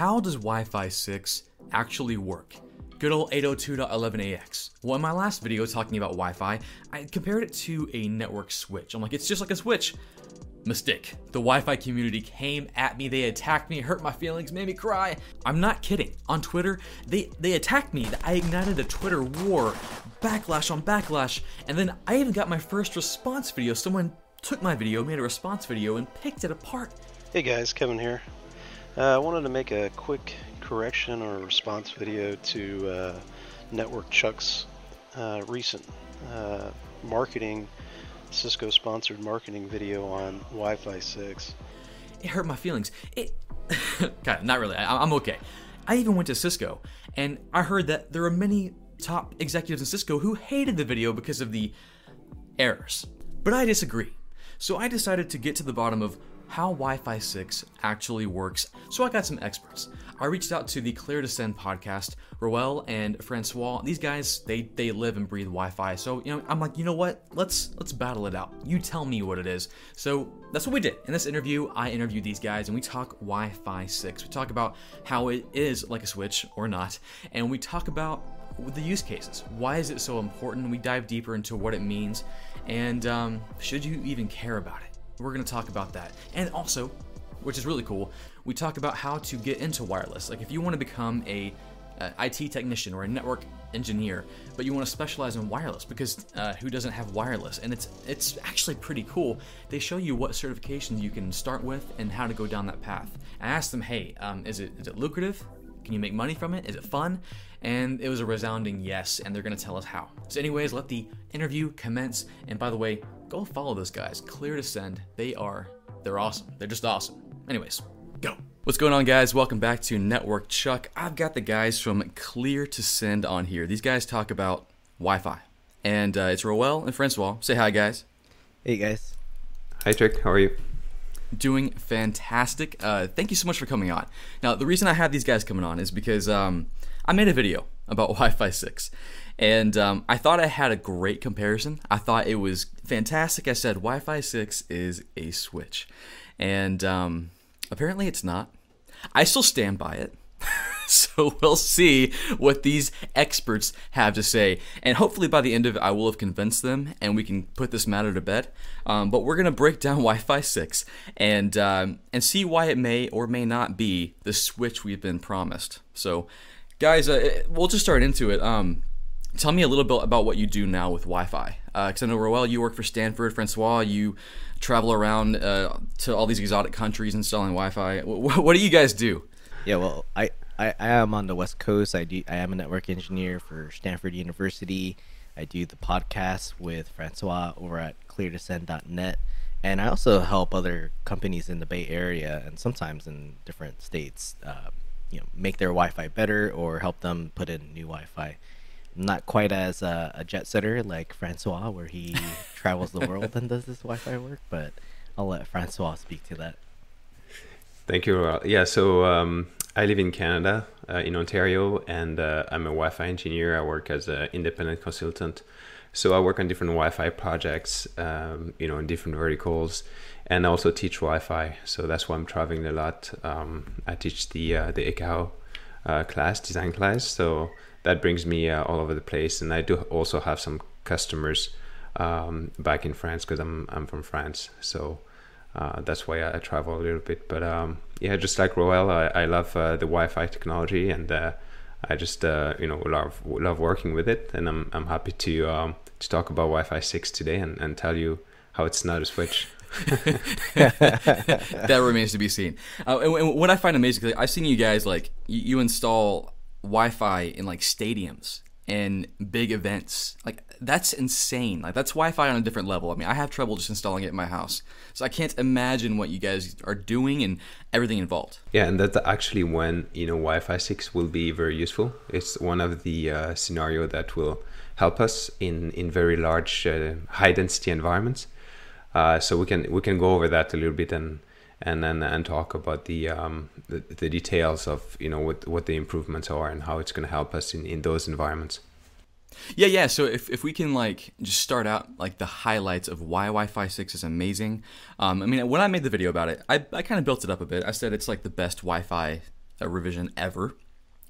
How does Wi Fi 6 actually work? Good old 802.11ax. Well, in my last video talking about Wi Fi, I compared it to a network switch. I'm like, it's just like a switch. Mistake. The Wi Fi community came at me, they attacked me, hurt my feelings, made me cry. I'm not kidding. On Twitter, they, they attacked me. I ignited a Twitter war, backlash on backlash, and then I even got my first response video. Someone took my video, made a response video, and picked it apart. Hey guys, Kevin here. Uh, I wanted to make a quick correction or response video to uh, Network Chuck's uh, recent uh, marketing, Cisco sponsored marketing video on Wi Fi 6. It hurt my feelings. It. God, not really. I, I'm okay. I even went to Cisco, and I heard that there are many top executives in Cisco who hated the video because of the errors. But I disagree. So I decided to get to the bottom of how Wi-Fi 6 actually works. So I got some experts. I reached out to the Clear to Send podcast, Rowell and Francois. These guys, they they live and breathe Wi-Fi. So you know, I'm like, you know what? Let's let's battle it out. You tell me what it is. So that's what we did in this interview. I interviewed these guys and we talk Wi-Fi 6. We talk about how it is like a switch or not, and we talk about the use cases. Why is it so important? We dive deeper into what it means, and um, should you even care about it? We're going to talk about that. And also, which is really cool, we talk about how to get into wireless. Like if you want to become a uh, IT technician or a network engineer, but you want to specialize in wireless because uh, who doesn't have wireless? And it's it's actually pretty cool. They show you what certifications you can start with and how to go down that path. I asked them, hey, um, is it is it lucrative? Can you make money from it? Is it fun? And it was a resounding yes, and they're going to tell us how. So, anyways, let the interview commence. And by the way, go follow those guys. Clear to send. They are, they're awesome. They're just awesome. Anyways, go. What's going on, guys? Welcome back to Network Chuck. I've got the guys from Clear to Send on here. These guys talk about Wi Fi. And uh, it's Rowell and Francois. Say hi, guys. Hey, guys. Hi, Chuck. How are you? Doing fantastic. Uh, thank you so much for coming on. Now, the reason I have these guys coming on is because um, I made a video about Wi Fi 6. And um, I thought I had a great comparison. I thought it was fantastic. I said Wi Fi 6 is a switch. And um, apparently it's not. I still stand by it. so we'll see what these experts have to say. And hopefully by the end of it, I will have convinced them and we can put this matter to bed. Um, but we're going to break down Wi Fi 6 and, um, and see why it may or may not be the switch we've been promised. So, guys, uh, we'll just start into it. Um, tell me a little bit about what you do now with Wi-Fi. Because uh, I know Rowell, you work for Stanford. Francois, you travel around uh, to all these exotic countries installing Wi-Fi. What, what do you guys do? Yeah, well, I, I, I am on the West Coast. I do. I am a network engineer for Stanford University. I do the podcast with Francois over at ClearToSend.net, and I also help other companies in the Bay Area and sometimes in different states, uh, you know, make their Wi-Fi better or help them put in new Wi-Fi not quite as a, a jet setter like Francois, where he travels the world and does this Wi-Fi work. But I'll let Francois speak to that. Thank you. Yeah, so um, I live in Canada, uh, in Ontario, and uh, I'm a Wi-Fi engineer. I work as an independent consultant. So I work on different Wi-Fi projects, um, you know, in different verticals, and also teach Wi-Fi. So that's why I'm traveling a lot. Um, I teach the uh, the Ekahau uh, class, design class. So that brings me uh, all over the place. And I do also have some customers um, back in France because I'm I'm from France, so uh, that's why I, travel a little bit. But um, yeah, just like Rowell, I, I love uh, the Wi-Fi technology, and uh, I just uh, you know love love working with it. And I'm I'm happy to um, to talk about Wi-Fi six today and, and tell you how it's not a switch. That remains to be seen. Uh, and, and, what I find amazing, I've seen you guys like you, you install Wi-Fi in like stadiums and big events. Like that's insane. Like that's Wi-Fi on a different level. I mean, I have trouble just installing it in my house, so I can't imagine what you guys are doing and everything involved. Yeah, and that's actually when you know Wi-Fi six will be very useful. It's one of the uh, scenario that will help us in in very large, uh, high density environments. Uh, so we can we can go over that a little bit and and then and talk about the, um, the, the details of you know what what the improvements are and how it's going to help us in, in those environments. Yeah, yeah. So if, if we can like just start out like the highlights of why Wi-Fi six is amazing. Um, I mean, when I made the video about it, I, I kind of built it up a bit. I said it's like the best Wi-Fi revision ever.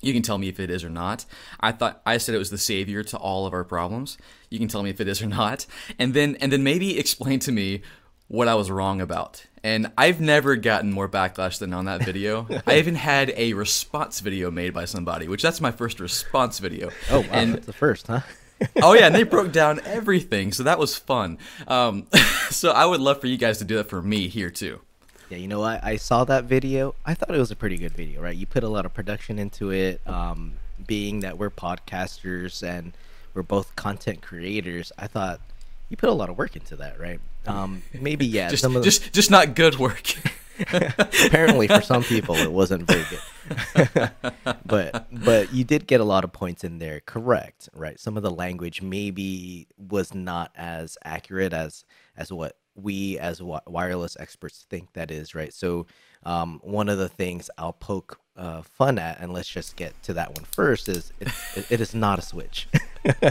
You can tell me if it is or not. I thought I said it was the savior to all of our problems. You can tell me if it is or not, and then and then maybe explain to me what I was wrong about. And I've never gotten more backlash than on that video. I even had a response video made by somebody, which that's my first response video. Oh, wow, And that's the first, huh? oh yeah, and they broke down everything, so that was fun. Um, so I would love for you guys to do that for me here too. Yeah, you know, I, I saw that video. I thought it was a pretty good video, right? You put a lot of production into it. Um, being that we're podcasters and we're both content creators, I thought you put a lot of work into that, right? Um, maybe yeah, Just, some of the, just, just not good work. apparently for some people it wasn't very good but but you did get a lot of points in there correct right some of the language maybe was not as accurate as as what we as wi- wireless experts think that is right? So um, one of the things i'll poke uh, fun at and let's just get to that one first is it, it, it is not a switch.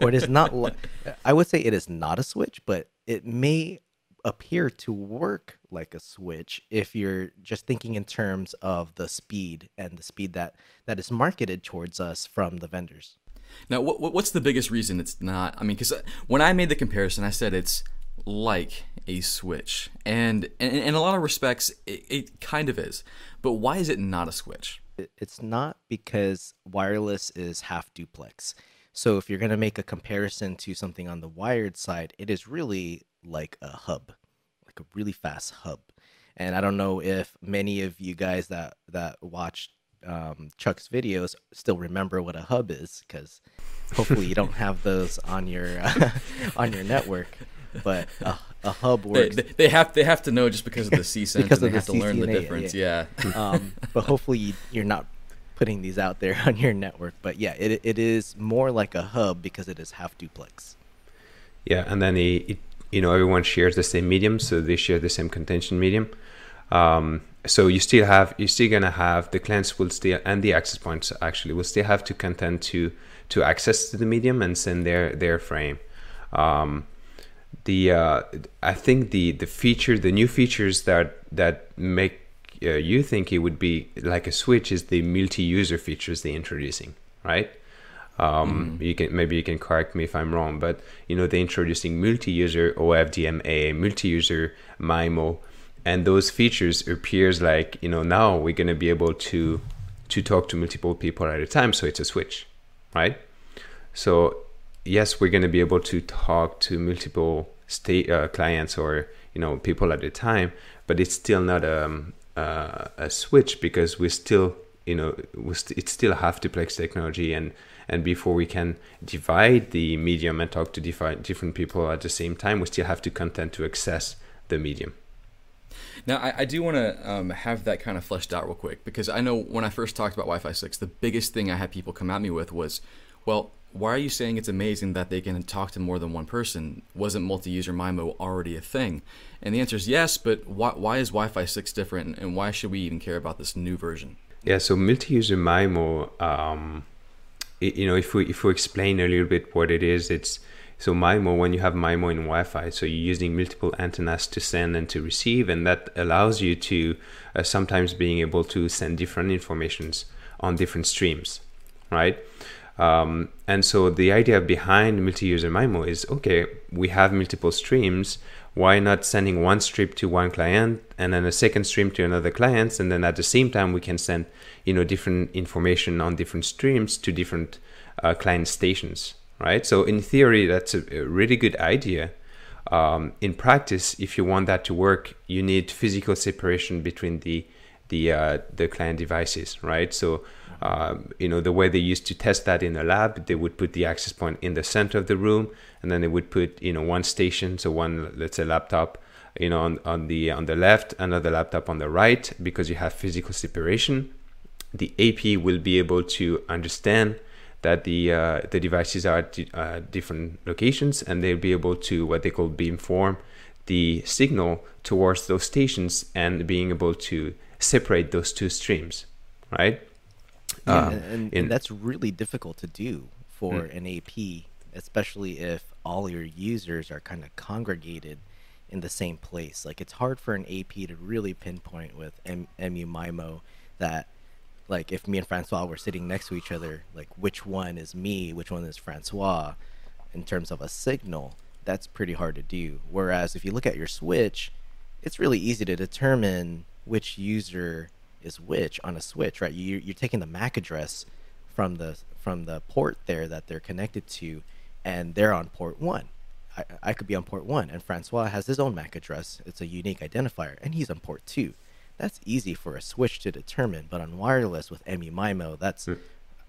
Or it is not li- i would say it is not a switch but it may appear to work like a switch if you're just thinking in terms of the speed and the speed that that is marketed towards us from the vendors. Now, what, what- what's the biggest reason it's not? I mean, because when I made the comparison, I said it's like a switch, and and in a lot of respects, it, it kind of is. But why is it not a switch? It's not because wireless is half duplex so if you're going to make a comparison to something on the wired side it is really like a hub like a really fast hub and i don't know if many of you guys that that watched um, chuck's videos still remember what a hub is because hopefully you don't have those on your on your network but a, a hub They, works they, they have they have to know just because of the CSENS, Because and they the have to learn the CCNA, yeah, difference. yeah. Yeah. um, but hopefully you, you're not putting these out there on your network. But yeah, it, it is more like a hub because it is half duplex. Yeah, and then it, it, you know everyone shares the same medium, so they share the same contention medium. Um, so you still have you're still gonna have the clients will still and the access points actually will still have to contend to to access to the medium and send their their frame. Um, the uh, I think the the feature the new features that that make uh, you think it would be like a switch is the multi-user features they're introducing, right? Um, You can maybe you can correct me if I'm wrong, but you know they're introducing multi-user OFDMA, multi-user MIMO, and those features appears like you know now we're gonna be able to to talk to multiple people at a time, so it's a switch, right? So yes, we're gonna be able to talk to multiple state uh, clients or you know people at a time, but it's still not um, uh, a switch because we still you know st- it's still half duplex technology and and before we can divide the medium and talk to different different people at the same time we still have to content to access the medium. Now, I, I do want to um, have that kind of fleshed out real quick because I know when I first talked about Wi Fi 6, the biggest thing I had people come at me with was, well, why are you saying it's amazing that they can talk to more than one person? Wasn't multi user MIMO already a thing? And the answer is yes, but why, why is Wi Fi 6 different and why should we even care about this new version? Yeah, so multi-user MIMO, um, i- you know, if we if we explain a little bit what it is, it's so MIMO when you have MIMO in Wi-Fi, so you're using multiple antennas to send and to receive, and that allows you to uh, sometimes being able to send different informations on different streams, right? Um, and so the idea behind multi-user MIMO is okay, we have multiple streams. Why not sending one stream to one client and then a second stream to another client, and then at the same time we can send you know different information on different streams to different uh, client stations, right? So in theory, that's a, a really good idea. Um, in practice, if you want that to work, you need physical separation between the the uh, the client devices, right? So, um, you know, the way they used to test that in the lab, they would put the access point in the center of the room, and then they would put, you know, one station, so one, let's say, laptop, you know, on, on the on the left, another laptop on the right, because you have physical separation. The AP will be able to understand that the uh, the devices are at uh, different locations, and they'll be able to what they call beamform the signal towards those stations and being able to separate those two streams, right? Yeah, Um, and, and, in- and that's really difficult to do for an AP, especially if all your users are kind of congregated in the same place. Like it's hard for an AP to really pinpoint with M- MU MIMO that like if me and Francois were sitting next to each other, like which one is me, which one is Francois, in terms of a signal, that's pretty hard to do. Whereas if you look at your switch, it's really easy to determine which user is which on a switch, right? You, you're taking the MAC address from the from the port there that they're connected to, and they're on port one. I, I could be on port one, and Francois has his own MAC address. It's a unique identifier, and he's on port two. That's easy for a switch to determine, but on wireless with MU-MIMO, that's Mm.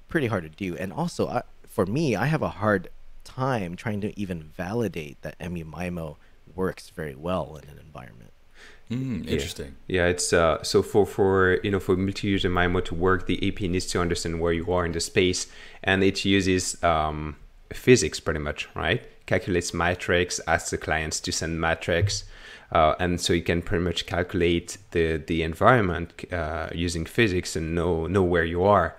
pretty hard to do. And also, I, for me, I have a hard time trying to even validate that MU-MIMO works very well in an environment. Hmm, Yeah. interesting. Yeah, it's uh, so for for you know for multi-user MIMO to work, the AP needs to understand where you are in the space, and it uses um, physics pretty much, right? Calculates matrix, asks the clients to send matrix, uh, and so you can pretty much calculate the the environment uh, using physics and know know where you are.